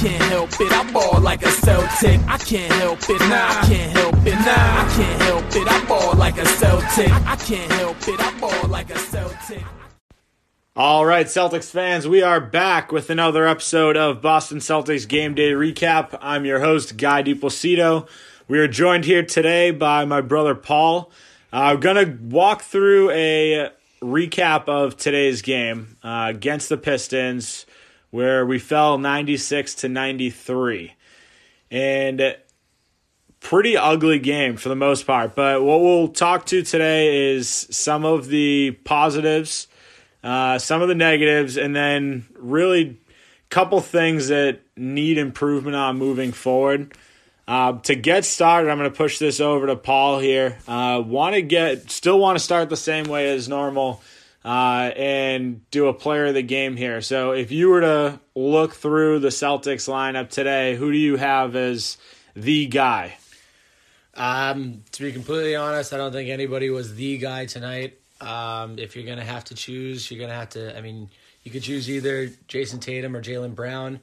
can't help it. I ball like a Celtic. I can't help it. Nah, I can't help it. Nah, I can't help it. I ball like a Celtic. I can't help it. I ball like a Celtic. All right, Celtics fans, we are back with another episode of Boston Celtics Game Day Recap. I'm your host, Guy DiPlacido. We are joined here today by my brother Paul. I'm going to walk through a recap of today's game uh, against the Pistons, where we fell 96 to 93. And pretty ugly game for the most part. But what we'll talk to today is some of the positives, uh, some of the negatives, and then really couple things that need improvement on moving forward. Uh, to get started, I'm going to push this over to Paul here. Uh, want to get, still want to start the same way as normal, uh, and do a player of the game here. So, if you were to look through the Celtics lineup today, who do you have as the guy? Um, to be completely honest, I don't think anybody was the guy tonight. Um, if you're gonna have to choose, you're gonna have to. I mean, you could choose either Jayson Tatum or Jaylen Brown.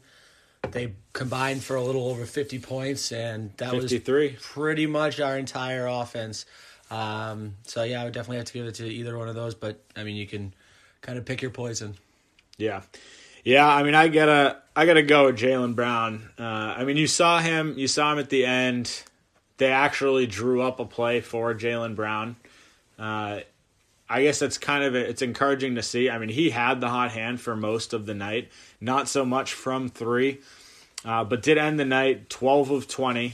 They combined for a little over 50 points, and that 53. was pretty much our entire offense. Um, so yeah, I would definitely have to give it to either one of those. But I mean, you can kind of pick your poison. Yeah, yeah. I mean, I gotta, I gotta go with Jaylen Brown. Uh, I mean, you saw him, you saw him at the end. They actually drew up a play for Jaylen Brown. Uh, I guess that's kind of it's encouraging to see. I mean, he had the hot hand for most of the night, not so much from three, uh, but did end the night twelve of twenty.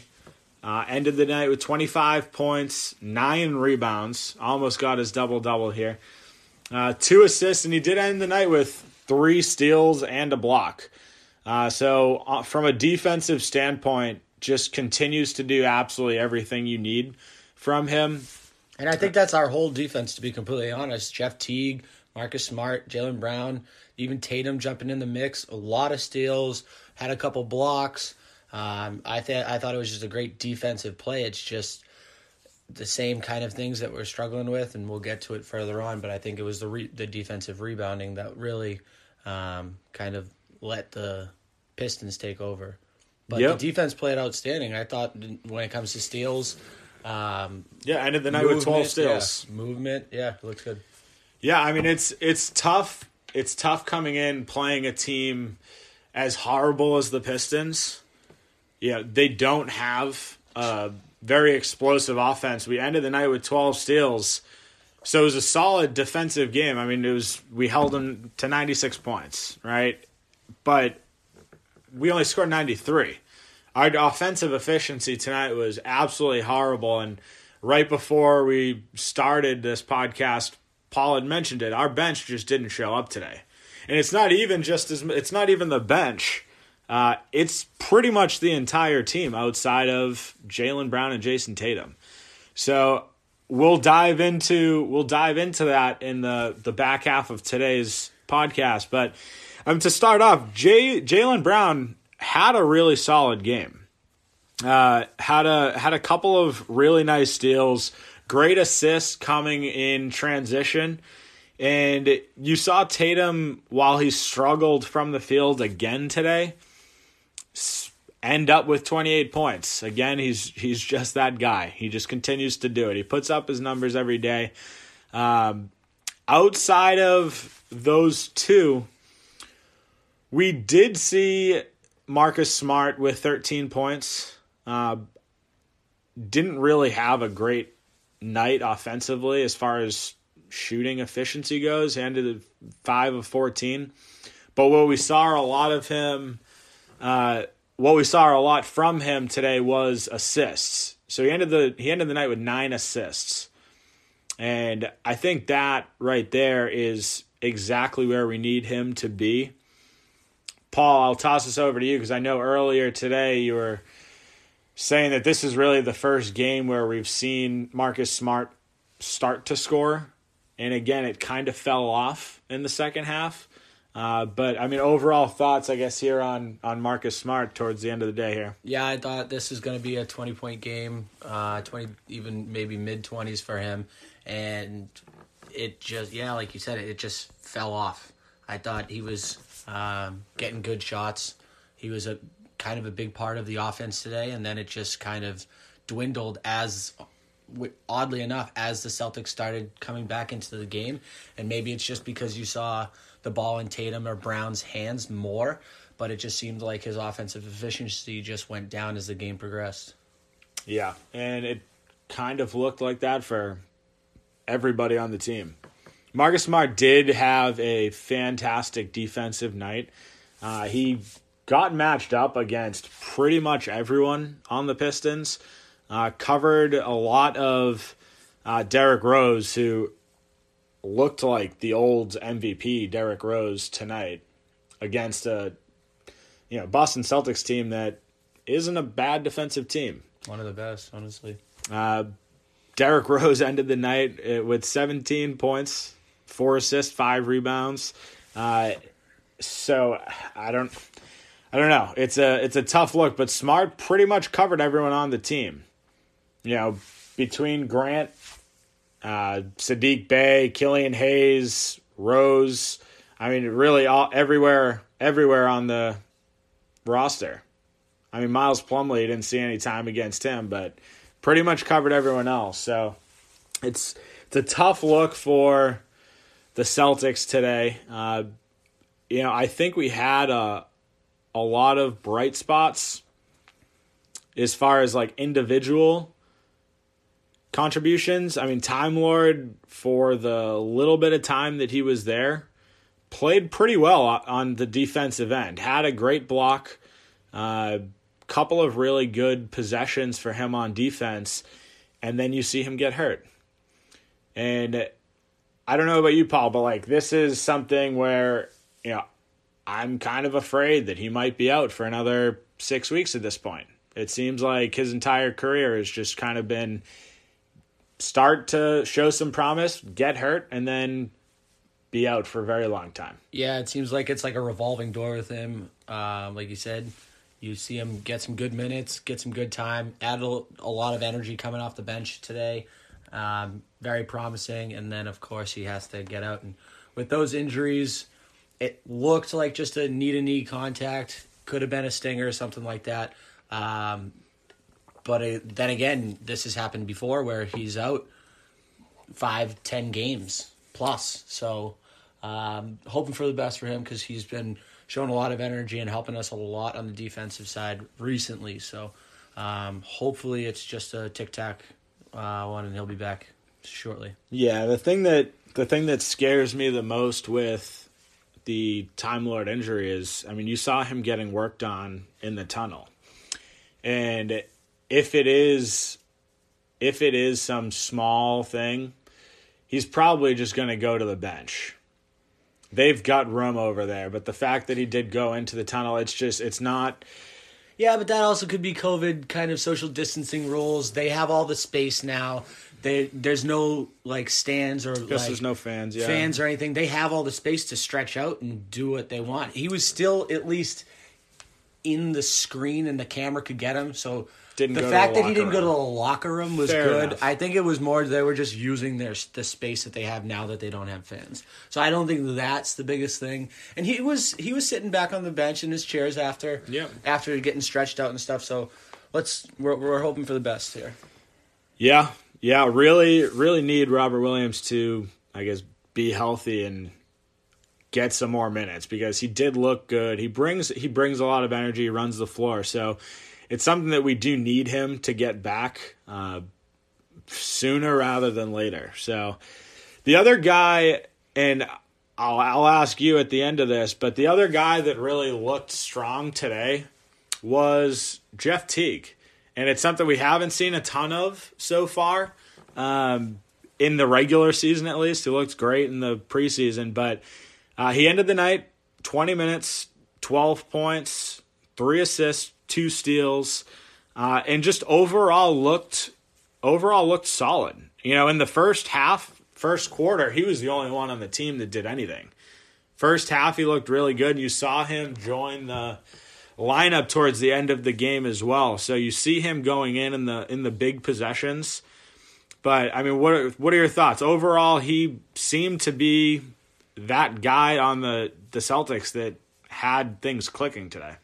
Uh, ended the night with twenty five points, nine rebounds, almost got his double double here, uh, two assists, and he did end the night with three steals and a block. Uh, so, uh, from a defensive standpoint, just continues to do absolutely everything you need from him. And I think that's our whole defense, to be completely honest. Jeff Teague, Marcus Smart, Jaylen Brown, even Tatum jumping in the mix. A lot of steals, had a couple blocks. Um, I th- I thought it was just a great defensive play. It's just the same kind of things that we're struggling with, and we'll get to it further on. But I think it was the re- the defensive rebounding that really um, kind of let the Pistons take over. But Yep. the defense played outstanding. I thought when it comes to steals, um, Yeah, ended the night with twelve movement, steals. yeah, movement, yeah, it looks good. Yeah, I mean it's it's tough. It's tough coming in playing a team as horrible as the Pistons. Yeah, they don't have a very explosive offense. We ended the night with 12 steals. So it was a solid defensive game. I mean, it was we held them to 96 points, right? But we only scored 93. Our offensive efficiency tonight was absolutely horrible. And right before we started this podcast, Paul had mentioned it. Our bench just didn't show up today, and it's not even just as it's not even the bench. Uh, it's pretty much the entire team outside of Jaylen Brown and Jayson Tatum. So we'll dive into we'll dive into that in the the back half of today's podcast. But um, to start off, Jay Jaylen Brown had a really solid game. Uh, had a had a couple of really nice steals, great assists coming in transition, and you saw Tatum while he struggled from the field again today. End up with 28 points. Again, he's he's just that guy. He just continues to do it. He puts up his numbers every day. Um, outside of those two, we did see Marcus Smart with 13 points. Uh, didn't really have a great night offensively as far as shooting efficiency goes. He ended 5 of 14. But what we saw a lot of him, uh, what we saw a lot from him today was assists. So he ended the he ended the night with nine assists. And I think that right there is exactly where we need him to be. Paul, I'll toss this over to you because I know earlier today you were saying that this is really the first game where we've seen Marcus Smart start to score. And again, it kind of fell off in the second half. Uh, but I mean, overall thoughts, I guess, here on on Marcus Smart towards the end of the day here. Yeah, I thought this was going to be a 20 point game, uh, 20, even maybe mid 20s for him. And it just, yeah, like you said, it just fell off. I thought he was um, getting good shots. He was a kind of a big part of the offense today, and then it just kind of dwindled as oddly enough as the Celtics started coming back into the game, and maybe it's just because you saw the ball in Tatum or Brown's hands more, but it just seemed like his offensive efficiency just went down as the game progressed. Yeah, and it kind of looked like that for everybody on the team. Marcus Smart did have a fantastic defensive night. Uh, he got matched up against pretty much everyone on the Pistons. Uh, covered a lot of uh, Derrick Rose, who looked like the old MVP Derrick Rose tonight against a you know Boston Celtics team that isn't a bad defensive team. One of the best, honestly. Uh, Derrick Rose ended the night uh, with 17 points, four assists, five rebounds. Uh, so I don't, I don't know. It's a it's a tough look, but Smart pretty much covered everyone on the team. You know, between Grant, uh, Saddiq Bey, Killian Hayes, Rose. I mean, really all everywhere, everywhere on the roster. I mean, Miles Plumlee didn't see any time against him, but pretty much covered everyone else. So it's it's a tough look for the Celtics today. Uh, you know, I think we had a a lot of bright spots as far as like individual contributions. I mean, Time Lord for the little bit of time that he was there played pretty well on the defensive end. Had a great block. Uh, couple of really good possessions for him on defense, and then you see him get hurt. And I don't know about you, Paul, but like this is something where, you know, I'm kind of afraid that he might be out for another six weeks at this point. It seems like his entire career has just kind of been start to show some promise, get hurt, and then be out for a very long time. Yeah, it seems like it's like a revolving door with him. Uh, like you said, you see him get some good minutes, get some good time, add a, a lot of energy coming off the bench today. Um, very promising. And then, of course, he has to get out. And with those injuries, it looked like just a knee to knee contact. Could have been a stinger or something like that. Um, but it, then again, this has happened before where he's out five, ten games plus. So um, hoping for the best for him because he's been showing a lot of energy and helping us a lot on the defensive side recently. So um, hopefully it's just a tic tac uh, one, and he'll be back shortly. Yeah, the thing that the thing that scares me the most with the Time Lord injury is, I mean, you saw him getting worked on in the tunnel, and if it is, if it is some small thing, he's probably just going to go to the bench they've got room over there. But the fact that he did go into the tunnel, it's just it's not. Yeah, but that also could be COVID kind of social distancing rules. They have all the space now. They, there's no like stands or because like, there's no fans, yeah. fans or anything. They have all the space to stretch out and do what they want. He was still at least in the screen and the camera could get him. So didn't the fact the that he didn't room. go to the locker room was Fair good. Enough. I think it was more they were just using their the space that they have now that they don't have fans. So I don't think that's the biggest thing. And he was he was sitting back on the bench in his chairs after yeah. after getting stretched out and stuff. So let's we're we're hoping for the best here. Yeah, yeah, really really need Robert Williams to I guess be healthy and get some more minutes because he did look good. He brings he brings a lot of energy, he runs the floor. So it's something that we do need him to get back uh, sooner rather than later. So the other guy, and I'll, I'll ask you at the end of this, but the other guy that really looked strong today was Jeff Teague. And it's something we haven't seen a ton of so far. Um, in the regular season, at least, he looked great in the preseason. But uh, he ended the night 20 minutes, 12 points, three assists, two steals, uh, and just overall looked overall looked solid. You know, in the first half, first quarter, he was the only one on the team that did anything. First half, he looked really good. You saw him join the lineup towards the end of the game as well. So you see him going in in the in the big possessions. But I mean, what are, what are your thoughts overall? He seemed to be that guy on the the Celtics that had things clicking today.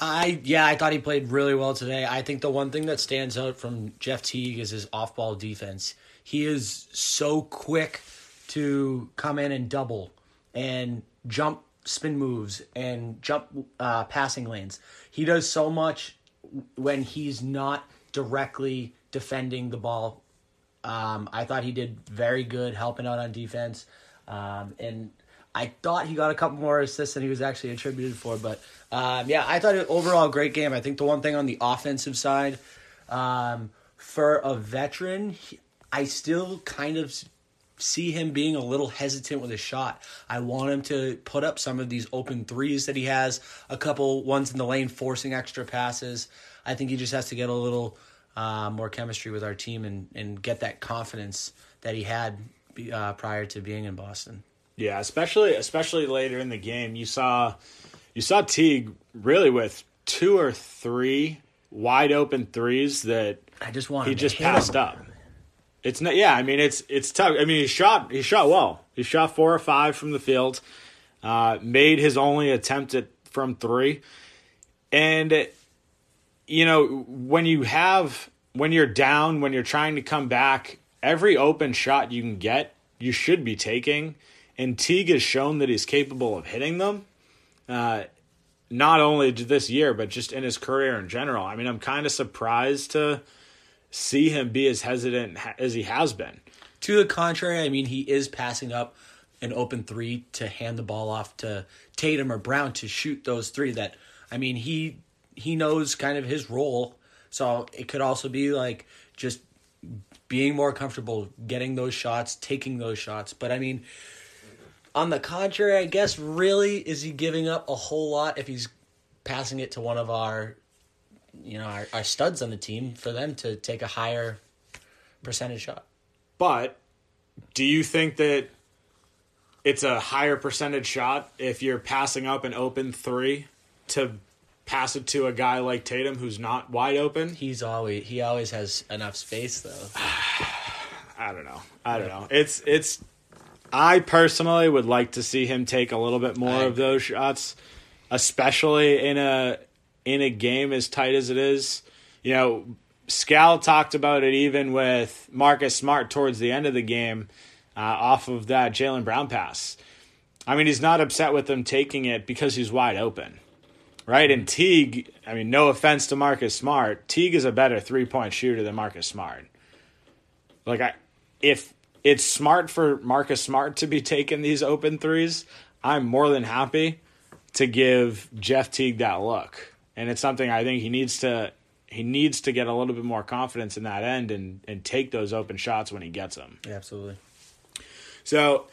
I yeah, I thought he played really well today. I think the one thing that stands out from Jeff Teague is his off-ball defense. He is so quick to come in and double and jump spin moves and jump uh, passing lanes. He does so much when he's not directly defending the ball. Um, I thought he did very good helping out on defense. Um, and I thought he got a couple more assists than he was actually attributed for. But um, yeah, I thought it overall great game. I think the one thing on the offensive side, um, for a veteran, he, I still kind of see him being a little hesitant with his shot. I want him to put up some of these open threes that he has, a couple ones in the lane forcing extra passes. I think he just has to get a little uh, more chemistry with our team and, and get that confidence that he had uh, prior to being in Boston. Yeah, especially especially later in the game, you saw you saw Teague really with two or three wide open threes that I just want he just passed him. up. It's not. Yeah, I mean it's it's tough. I mean he shot he shot well. He shot four or five from the field. Uh, made his only attempt at from three, and you know when you have when you're down when you're trying to come back, every open shot you can get you should be taking and Teague has shown that he's capable of hitting them. Uh, not only this year, but just in his career in general. I mean, I'm kind of surprised to see him be as hesitant as he has been. To the contrary, I mean, he is passing up an open three to hand the ball off to Tatum or Brown to shoot those three. That I mean, he he knows kind of his role. So it could also be like just being more comfortable getting those shots, taking those shots. But I mean, on the contrary, I guess really is he giving up a whole lot if he's passing it to one of our you know, our, our studs on the team for them to take a higher percentage shot. But do you think that it's a higher percentage shot if you're passing up an open three to pass it to a guy like Tatum who's not wide open? He's always he always has enough space though. I don't know. I don't know. It's it's I personally would like to see him take a little bit more I, of those shots, especially in a in a game as tight as it is. You know, Scal talked about it even with Marcus Smart towards the end of the game uh, off of that Jaylen Brown pass. I mean, he's not upset with them taking it because he's wide open, right? And Teague, I mean, no offense to Marcus Smart, Teague is a better three point shooter than Marcus Smart. Like, I, if it's smart for Marcus Smart to be taking these open threes. I'm more than happy to give Jeff Teague that look. And it's something I think he needs to he needs to get a little bit more confidence in that end and and take those open shots when he gets them. Yeah, absolutely. So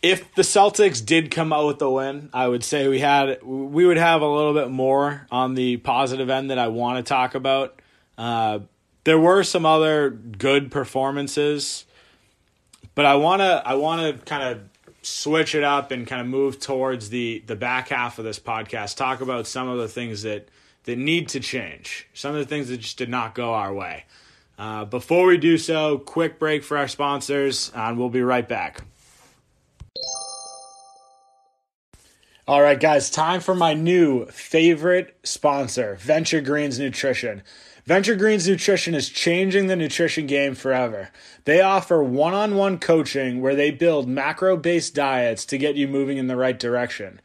if the Celtics did come out with the win, I would say we had we would have a little bit more on the positive end that I want to talk about. Uh, there were some other good performances. But I wanna I wanna kind of switch it up and kind of move towards the the back half of this podcast. Talk about some of the things that that need to change. Some of the things that just did not go our way. Uh, before we do so, quick break for our sponsors, and we'll be right back. All right, guys, time for my new favorite sponsor, Venture Greens Nutrition. Venture Greens Nutrition is changing the nutrition game forever. They offer one on one coaching where they build macro based diets to get you moving in the right direction.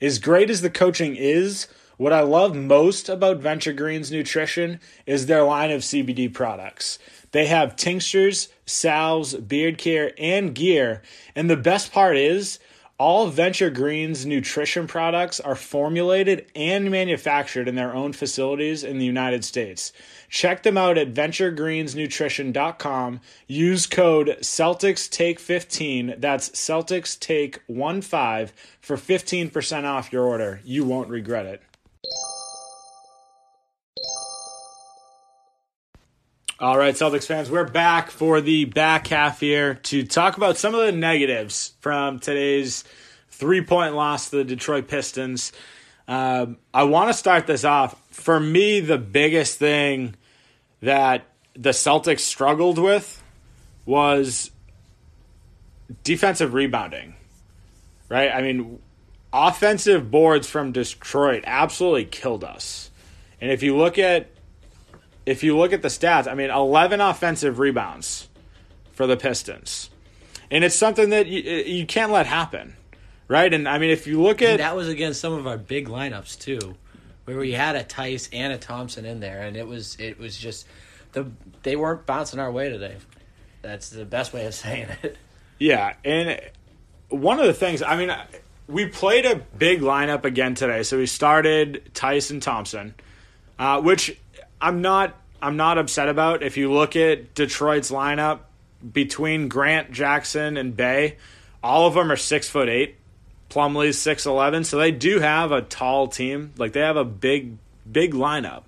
As great as the coaching is, what I love most about Venture Greens Nutrition is their line of CBD products. They have tinctures, salves, beard care, and gear. And the best part is, all Venture Greens nutrition products are formulated and manufactured in their own facilities in the United States. Check them out at venturegreensnutrition.com. Use code CelticsTake15, that's Celtics CelticsTake15 for 15% off your order. You won't regret it. All right, Celtics fans, we're back for the back half here to talk about some of the negatives from today's three point loss to the Detroit Pistons. Um, I want to start this off. For me, the biggest thing that the Celtics struggled with was defensive rebounding, right? I mean, offensive boards from Detroit absolutely killed us. And if you look at if you look at the stats, I mean, 11 offensive rebounds for the Pistons. And it's something that you, you can't let happen. Right? And I mean, if you look at And that was against some of our big lineups too, where we had a Theis and a Thompson in there, and it was it was just the they weren't bouncing our way today. That's the best way of saying it. Yeah, and one of the things, I mean, we played a big lineup again today. So we started Tyson Thompson, uh, which I'm not I'm not upset about. If you look at Detroit's lineup between Grant, Jackson, and Bey, all of them are six foot eight. Plumlee's six eleven, so they do have a tall team. Like they have a big big lineup.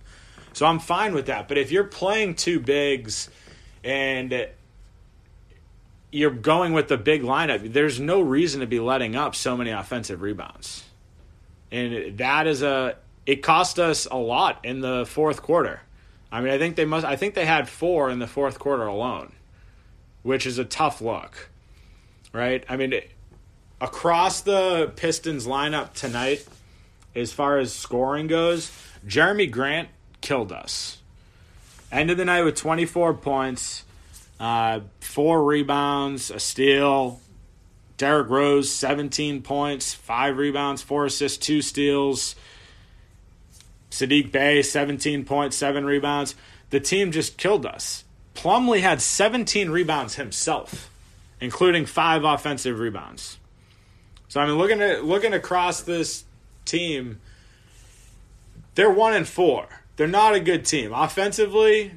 So I'm fine with that. But if you're playing two bigs and you're going with the big lineup, there's no reason to be letting up so many offensive rebounds. And that is a it cost us a lot in the fourth quarter. I mean, I think they must I think they had 4 in the fourth quarter alone, which is a tough look. Right? I mean, across the Pistons lineup tonight as far as scoring goes, Jerami Grant killed us. End of the night with 24 points, uh, four rebounds, a steal. Derrick Rose, 17 points, five rebounds, four assists, two steals. Saddiq Bey, 17 points, seven rebounds. The team just killed us. Plumlee had 17 rebounds himself, including five offensive rebounds. So I mean, looking at looking across this team, they're one and four. They're not a good team offensively.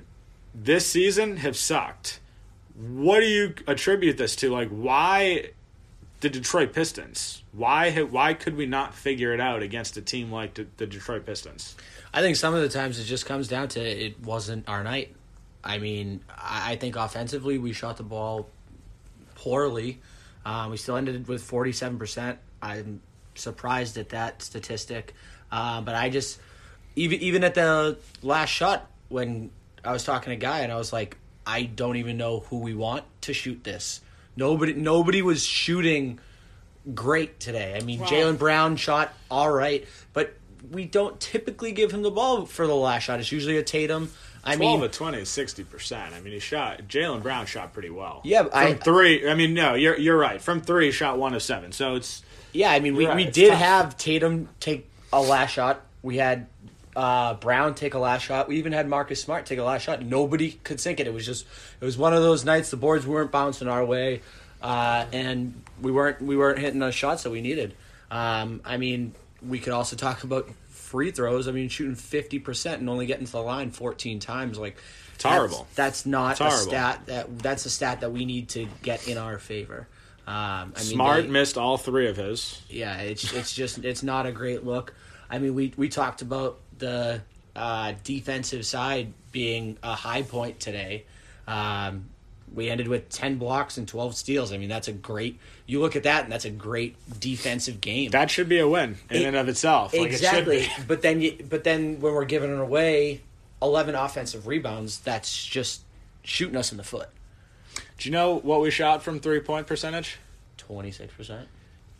This season have sucked. What do you attribute this to? Like, why the Detroit Pistons? Why why could we not figure it out against a team like the, Detroit Pistons? I think some of the times it just comes down to it wasn't our night. I mean, I think offensively we shot the ball poorly. Um, we still ended with forty seven percent. I'm surprised at that statistic, uh, but I just even even at the last shot when I was talking to guy and I was like, I don't even know who we want to shoot this. Nobody nobody was shooting great today. I mean, Wow. Jaylen Brown shot all right, but we don't typically give him the ball for the last shot. It's usually a Tatum. I 12 mean, of 20 is 60%. I mean, he shot Jaylen Brown shot pretty well. Yeah, From I- 3, I mean, no, you're you're right. From 3 he shot 1 of 7. So it's Yeah, I mean, we, right, we did tough. have Tatum take a last shot. We had uh, Brown take a last shot. We even had Marcus Smart take a last shot. Nobody could sink it. It was just it was one of those nights. The boards weren't bouncing our way, uh, and we weren't we weren't hitting the shots that we needed. Um, I mean, we could also talk about free throws. I mean, shooting fifty percent and only getting to the line fourteen times, like. It's horrible. That's, that's not It's a horrible. stat that that's a stat that we need to get in our favor. Um, I mean, Smart they- missed all 3 of his. yeah, it's it's just it's not a great look. I mean, we we talked about the uh, defensive side being a high point today. Um, we ended with ten blocks and twelve steals. I mean, that's a great. You look at that, and that's a great defensive game. That should be a win in It- and of itself. Like, exactly. be. but then you, but then when we're giving it away, eleven offensive rebounds. That's just shooting us in the foot. Do you know what we shot from three point percentage? Twenty six percent.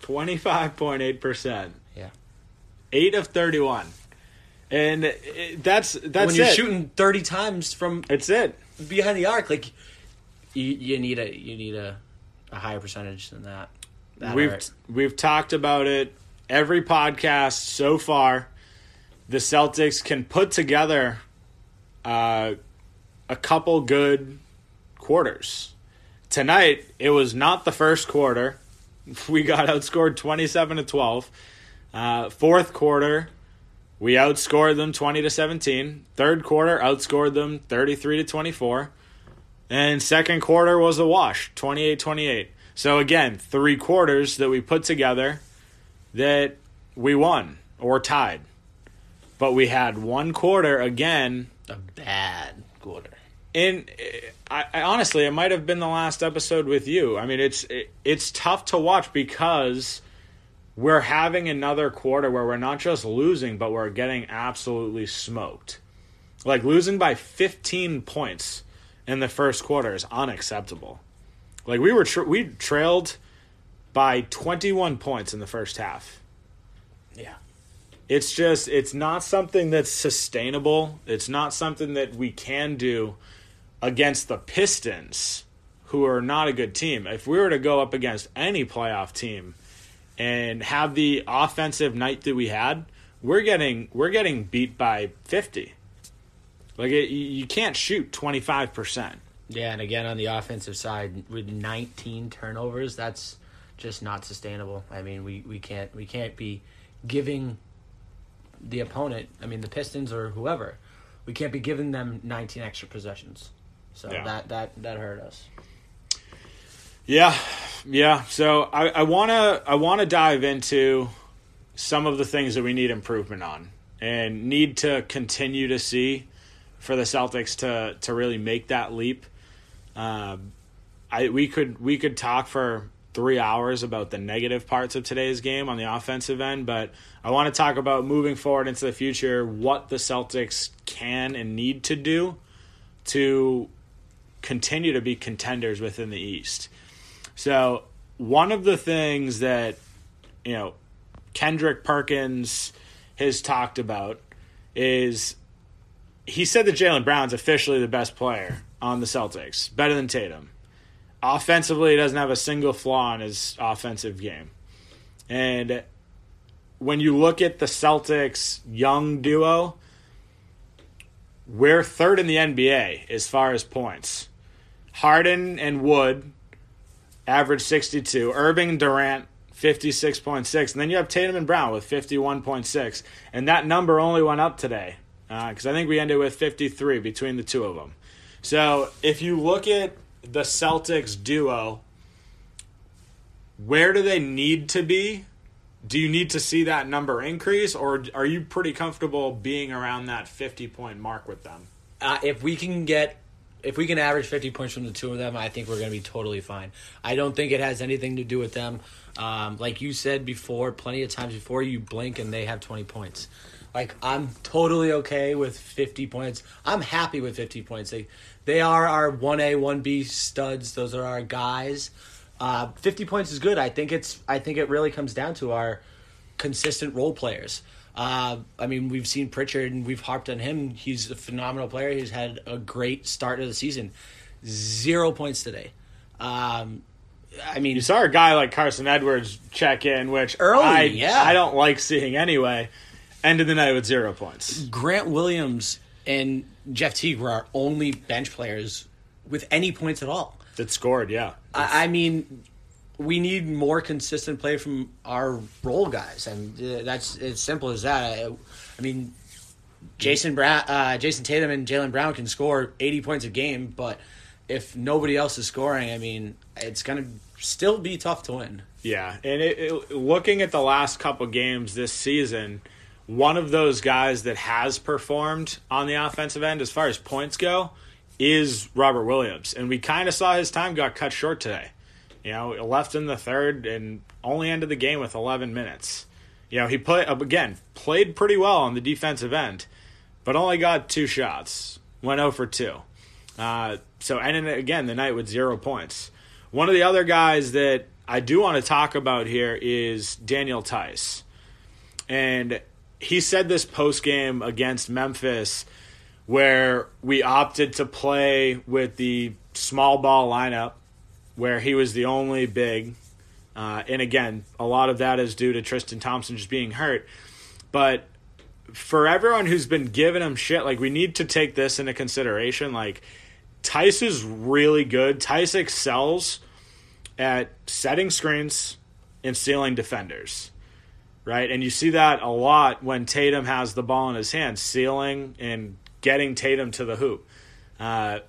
25.8%. Yeah. 8 of 31. And it, that's that's when you're it. shooting thirty times from It's it. behind the arc, like you, you need a you need a, a higher percentage than that. That we've hurt. we've talked about it every podcast so far. The Celtics can put together uh, a couple good quarters. Tonight it was not the first quarter. We got outscored twenty-seven to twelve. Uh, fourth quarter, we outscored them twenty to seventeen. Third quarter, outscored them thirty-three to twenty-four. And second quarter was a wash, 28-28. So again, three quarters that we put together that we won or tied. But we had one quarter again a bad quarter. in uh, I, I honestly it might have been the last episode with you. I mean it's it, it's tough to watch because we're having another quarter where we're not just losing but we're getting absolutely smoked. Like losing by 15 points in the first quarter is unacceptable. Like we were tra- we trailed by 21 points in the first half. Yeah. It's just it's not something that's sustainable. It's not something that we can do against the Pistons, who are not a good team. If we were to go up against any playoff team and have the offensive night that we had, we're getting we're getting beat by 50. Like it, you can't shoot 25%. Yeah, and again on the offensive side with 19 turnovers, that's just not sustainable. I mean, we, we can't we can't be giving the opponent, I mean the Pistons or whoever, we can't be giving them 19 extra possessions. So Yeah. that that that hurt us. Yeah, yeah. So I, wanna I wanna dive into some of the things that we need improvement on and need to continue to see for the Celtics to to really make that leap. Um, I we could we could talk for three hours about the negative parts of today's game on the offensive end, but I want to talk about moving forward into the future what the Celtics can and need to do to continue to be contenders within the East. So one of the things that you know Kendrick Perkins has talked about is he said that Jaylen Brown's officially the best player on the Celtics, better than Tatum. Offensively, he doesn't have a single flaw in his offensive game. And when you look at the Celtics young duo, we're third in the NBA as far as points. Harden and Wood average 62. Irving Durant 56.6. And then you have Tatum and Brown with 51.6. And that number only went up today because I think we ended with 53 between the two of them. So if you look at the Celtics duo, where do they need to be? Do you need to see that number increase, or are you pretty comfortable being around that 50 point mark with them? Uh, if we can get if we can average 50 points from the two of them, I think we're going to be totally fine. I don't think it has anything to do with them. Um, like you said before, plenty of times before, you blink and they have 20 points. Like I'm totally okay with 50 points. I'm happy with 50 points. They they are our 1A, 1B studs. Those are our guys. Uh, 50 points is good. I think it's I think it really comes down to our consistent role players. Uh, I mean, we've seen Pritchard and we've harped on him. He's a phenomenal player. He's had a great start of the season. Zero points today. Um, I mean, You saw a guy like Carsen Edwards check in, which Early, I, yeah. I don't like seeing anyway. End of the night with zero points. Grant Williams and Jeff Teague were our only bench players with any points at all. That scored, yeah. I, I mean, we need more consistent play from our role guys, and uh, that's as simple as that. I, I mean, Jason Brown, uh, Jayson Tatum, and Jaylen Brown can score eighty points a game, but if nobody else is scoring, I mean, it's gonna still be tough to win. Yeah, and it, it, looking at the last couple games this season, one of those guys that has performed on the offensive end as far as points go is Robert Williams, and we kind of saw his time got cut short today. You know, left in the third and only ended the game with 11 minutes. You know, he played again, played pretty well on the defensive end, but only got two shots. Went 0 for 2. Uh, so ended again the night with zero points. One of the other guys that I do want to talk about here is Daniel Theis. And he said this post game against Memphis where we opted to play with the small ball lineup where he was the only big. Uh, and again, a lot of that is due to Tristan Thompson just being hurt. But for everyone who's been giving him shit, like we need to take this into consideration. Like Theis is really good. Theis excels at setting screens and sealing defenders. Right? And you see that a lot when Tatum has the ball in his hand, sealing and getting Tatum to the hoop. Uh,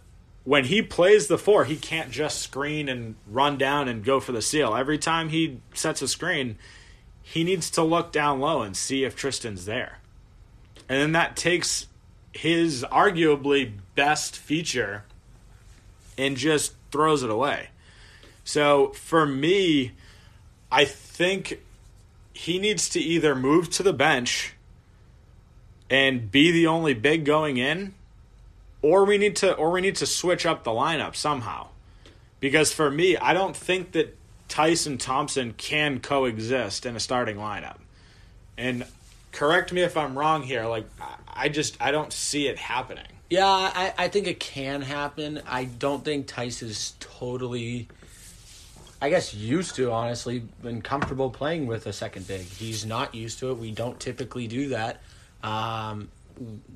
when he plays the four, he can't just screen and run down and go for the seal. Every time he sets a screen, he needs to look down low and see if Tristan's there. And then that takes his arguably best feature and just throws it away. So for me, I think he needs to either move to the bench and be the only big going in or we need to or we need to switch up the lineup somehow. Because for me, I don't think that Tyson Thompson can coexist in a starting lineup. And correct me if I'm wrong here. Like I- just I don't see it happening. Yeah, I, I think it can happen. I don't think is totally, I guess, used to, honestly, been comfortable playing with a second big. He's not used to it. We don't typically do that. Um,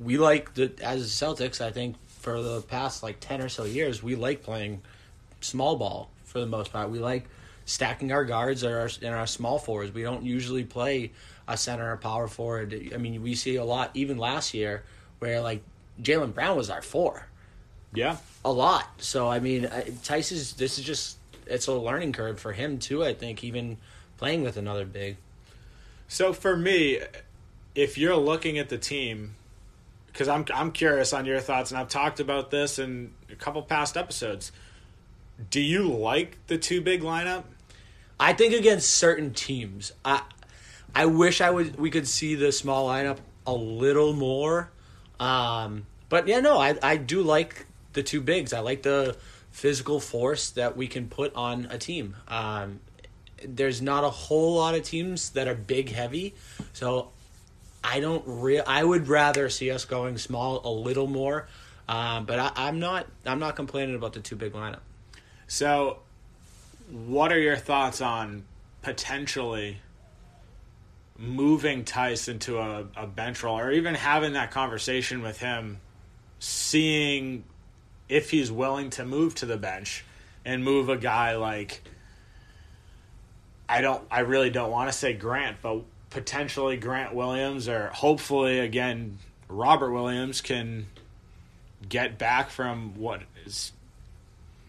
we like, the as Celtics, I think, for the past like 10 or so years, we like playing small ball for the most part. We like stacking our guards and our, and our small forwards. We don't usually play a center or power forward. I mean, we see a lot, even last year, where like Jaylen Brown was our four Yeah. a lot. So I mean, is this is just it's a learning curve for him too. I think even playing with another big. So for me, if you're looking at the team, because I'm I'm curious on your thoughts, and I've talked about this in a couple past episodes. Do you like the two big lineup? I think against certain teams, I I wish I would we could see the small lineup a little more. Um, but yeah, no, I I do like the two bigs. I like the physical force that we can put on a team. Um, there's not a whole lot of teams that are big heavy, so I don't re- I would rather see us going small a little more. Um, but I, I'm not I'm not complaining about the two big lineup. So, what are your thoughts on potentially moving Theis into a, a bench role, or even having that conversation with him, seeing if he's willing to move to the bench and move a guy like I don't I really don't want to say Grant, but potentially Grant Williams or hopefully again Robert Williams can get back from what is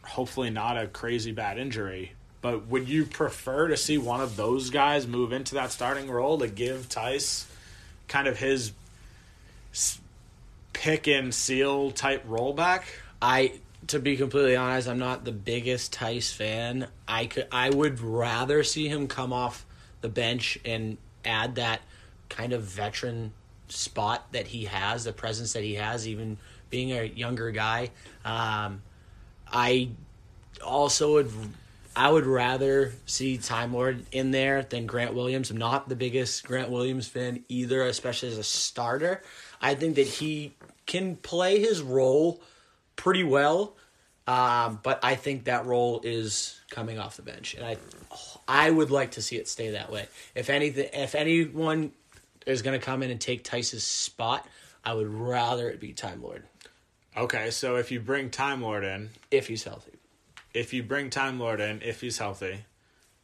hopefully not a crazy bad injury. But would you prefer to see one of those guys move into that starting role to give Theis kind of his pick and seal type rollback? I to be completely honest, I'm not the biggest Theis fan. I could I would rather see him come off the bench and add that kind of veteran spot that he has, the presence that he has, even being a younger guy. Um, I also would I would rather see Time Lord in there than Grant Williams. I'm not the biggest Grant Williams fan either, especially as a starter. I think that he can play his role pretty well, um, but I think that role is coming off the bench, and I I would like to see it stay that way. If anything, if anyone is going to come in and take Theis's spot, I would rather it be Time Lord Okay, so if you bring Time Lord in, if he's healthy. if you bring Time Lord in, if he's healthy,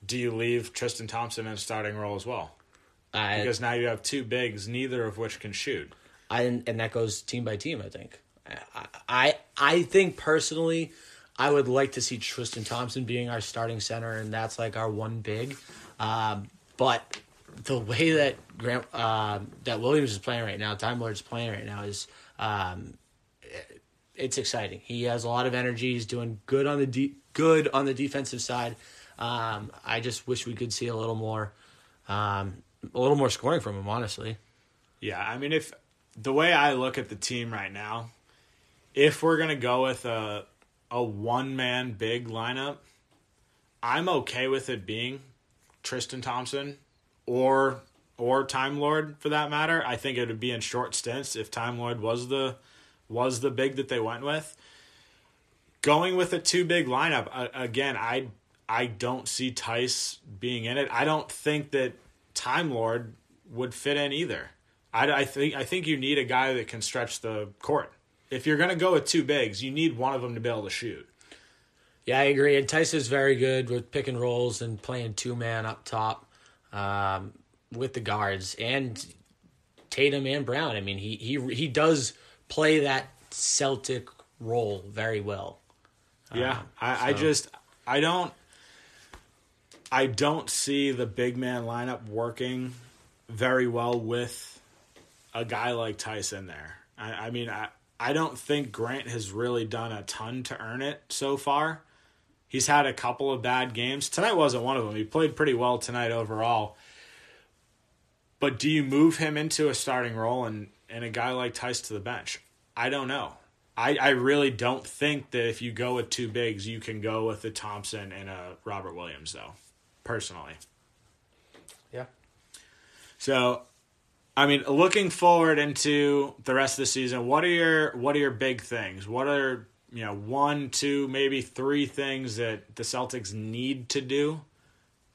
do you leave Tristan Thompson in a starting role as well? I, Because now you have two bigs, neither of which can shoot. I and that goes team by team. I think. I I, I think personally, I would like to see Tristan Thompson being our starting center, and that's like our one big. Um, but the way that Grant um that Williams is playing right now, Time Lord's playing right now is. Um, it's exciting. He has a lot of energy. He's doing good on the de- good on the defensive side. Um, I just wish we could see a little more, um, a little more scoring from him. Honestly, Yeah, I mean, if the way I look at the team right now, if we're gonna go with a a one man big lineup, I'm okay with it being Tristan Thompson or or Time Lord for that matter. I think it would be in short stints if Time Lord was the was the big that they went with. Going with a two big lineup uh, again, I I don't see Theis being in it. I don't think that Time Lord would fit in either. I, I think I think you need a guy that can stretch the court. If you're gonna go with two bigs, you need one of them to be able to shoot. Yeah, I agree. And Theis is very good with pick and rolls and playing two man up top um, with the guards and Tatum and Brown. I mean, he he he does play that Celtic role very well. Yeah, I, I so- just I don't I don't see the big man lineup working very well with a guy like Tyson there. I, I mean, I I don't think Grant has really done a ton to earn it so far. He's had a couple of bad games. Tonight wasn't one of them. He played pretty well tonight overall. But do you move him into a starting role and, and a guy like Theis to the bench? I don't know. I, I really don't think that if you go with two bigs, you can go with a Thompson and a Robert Williams, though, personally. Yeah. So I mean, looking forward into the rest of the season, what are your what are your big things? What are you know one, two, maybe three things that the Celtics need to do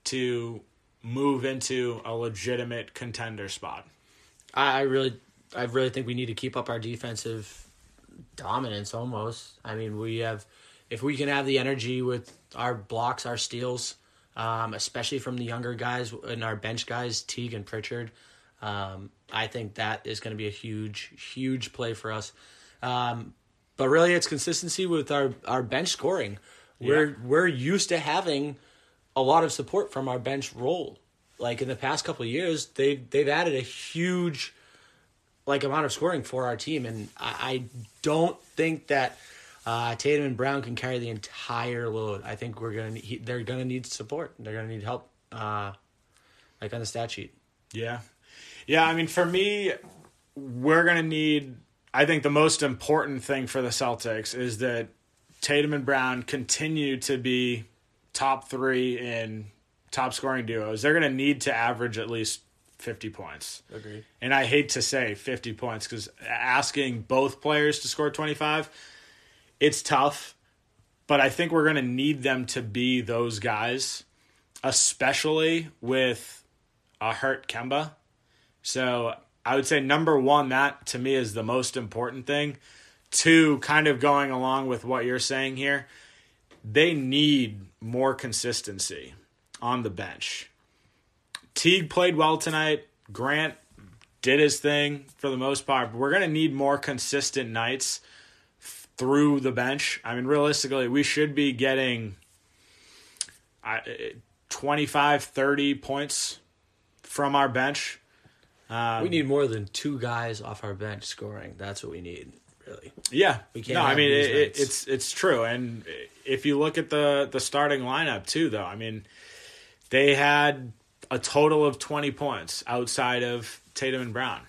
to move into a legitimate contender spot? I, I really, I really think we need to keep up our defensive dominance. Almost. I mean, we have, if we can have the energy with our blocks, our steals, um, especially from the younger guys and our bench guys, Teague and Pritchard. Um, I think that is going to be a huge, huge play for us. Um, but really, it's consistency with our, our bench scoring. We're Yeah. we're used to having a lot of support from our bench role. Like in the past couple of years, they they've added a huge like amount of scoring for our team, and I, I don't think that uh, Tatum and Brown can carry the entire load. I think we're gonna need, they're gonna need support. They're gonna need help, uh, like on the stat sheet. Yeah. Yeah, I mean, for me, we're going to need. I think the most important thing for the Celtics is that Tatum and Brown continue to be top three in top scoring duos. They're going to need to average at least 50 points. Agreed. And I hate to say 50 points because asking both players to score 25, it's tough. But I think we're going to need them to be those guys, especially with a hurt Kemba. So I would say number one, that to me is the most important thing. Two, kind of going along with what you're saying here, they need more consistency on the bench. Teague played well tonight. Grant did his thing for the most part. But we're going to need more consistent nights through the bench. I mean, realistically, we should be getting uh, 25, 30 points from our bench. Um, we need more than two guys off our bench scoring. That's what we need, really. Yeah, We can't No, I mean it, it, it's it's true, and if you look at the the starting lineup too, though, I mean, they had a total of twenty points outside of Tatum and Brown.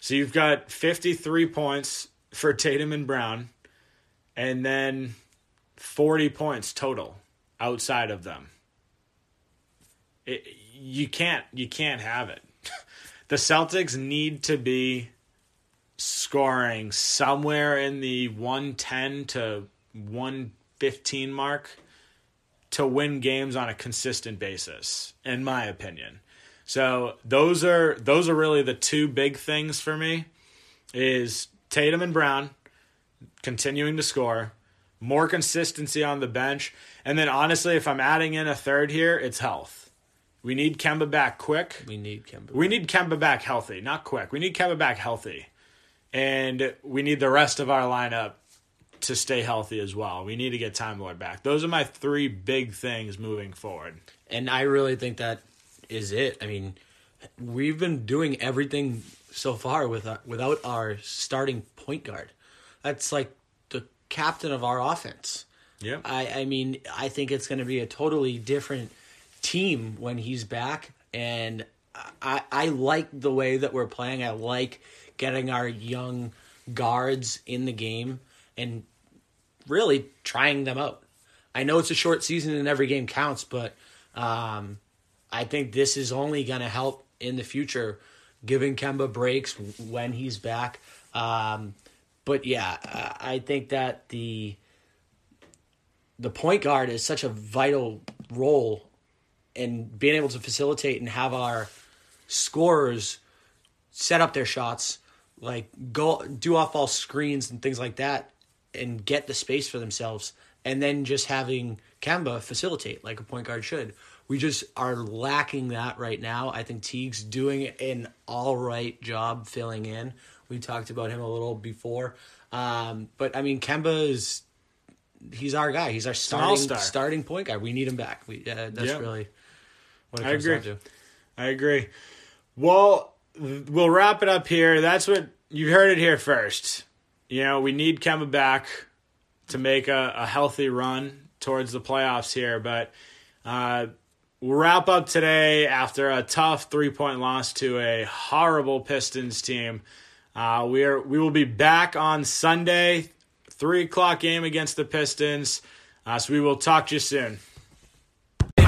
So you've got fifty three points for Tatum and Brown, and then forty points total outside of them. It, you can't you can't have it. The Celtics need to be scoring somewhere in the 110 to 115 mark to win games on a consistent basis in my opinion. So those are those are really the two big things for me is Tatum and Brown continuing to score, more consistency on the bench, and then honestly if I'm adding in a third here, it's health. We need Kemba back quick. We need Kemba. We need Kemba back healthy, not quick. We need Kemba back healthy. And we need the rest of our lineup to stay healthy as well. We need to get Time Lord back. Those are my three big things moving forward. and I really think that is it. I mean, we've been doing everything so far with our, without our starting point guard. That's like the captain of our offense. Yep. I, I mean, I think it's going to be a totally different team when he's back, and I I like the way that we're playing. I like getting our young guards in the game and really trying them out. I know it's a short season and every game counts, but um, I think this is only going to help in the future, giving Kemba breaks when he's back. Um, but yeah, I think that the the point guard is such a vital role in being able to facilitate and have our scorers set up their shots, like go do off ball screens and things like that, and get the space for themselves, and then just having Kemba facilitate like a point guard should. We just are lacking that right now. I think Teague's doing an all right job filling in. We talked about him a little before, um, but I mean Kemba is he's our guy. He's our starting starting point guard. We need him back. We uh, that's Yeah. really I agree. I agree. Well, we'll wrap it up here. That's what you heard it here first. You know, we need Kemba back to make a, a healthy run towards the playoffs here. But uh, we'll wrap up today after a tough three point loss to a horrible Pistons team. Uh, we are we will be back on Sunday, three o'clock game against the Pistons. Uh, so we will talk to you soon.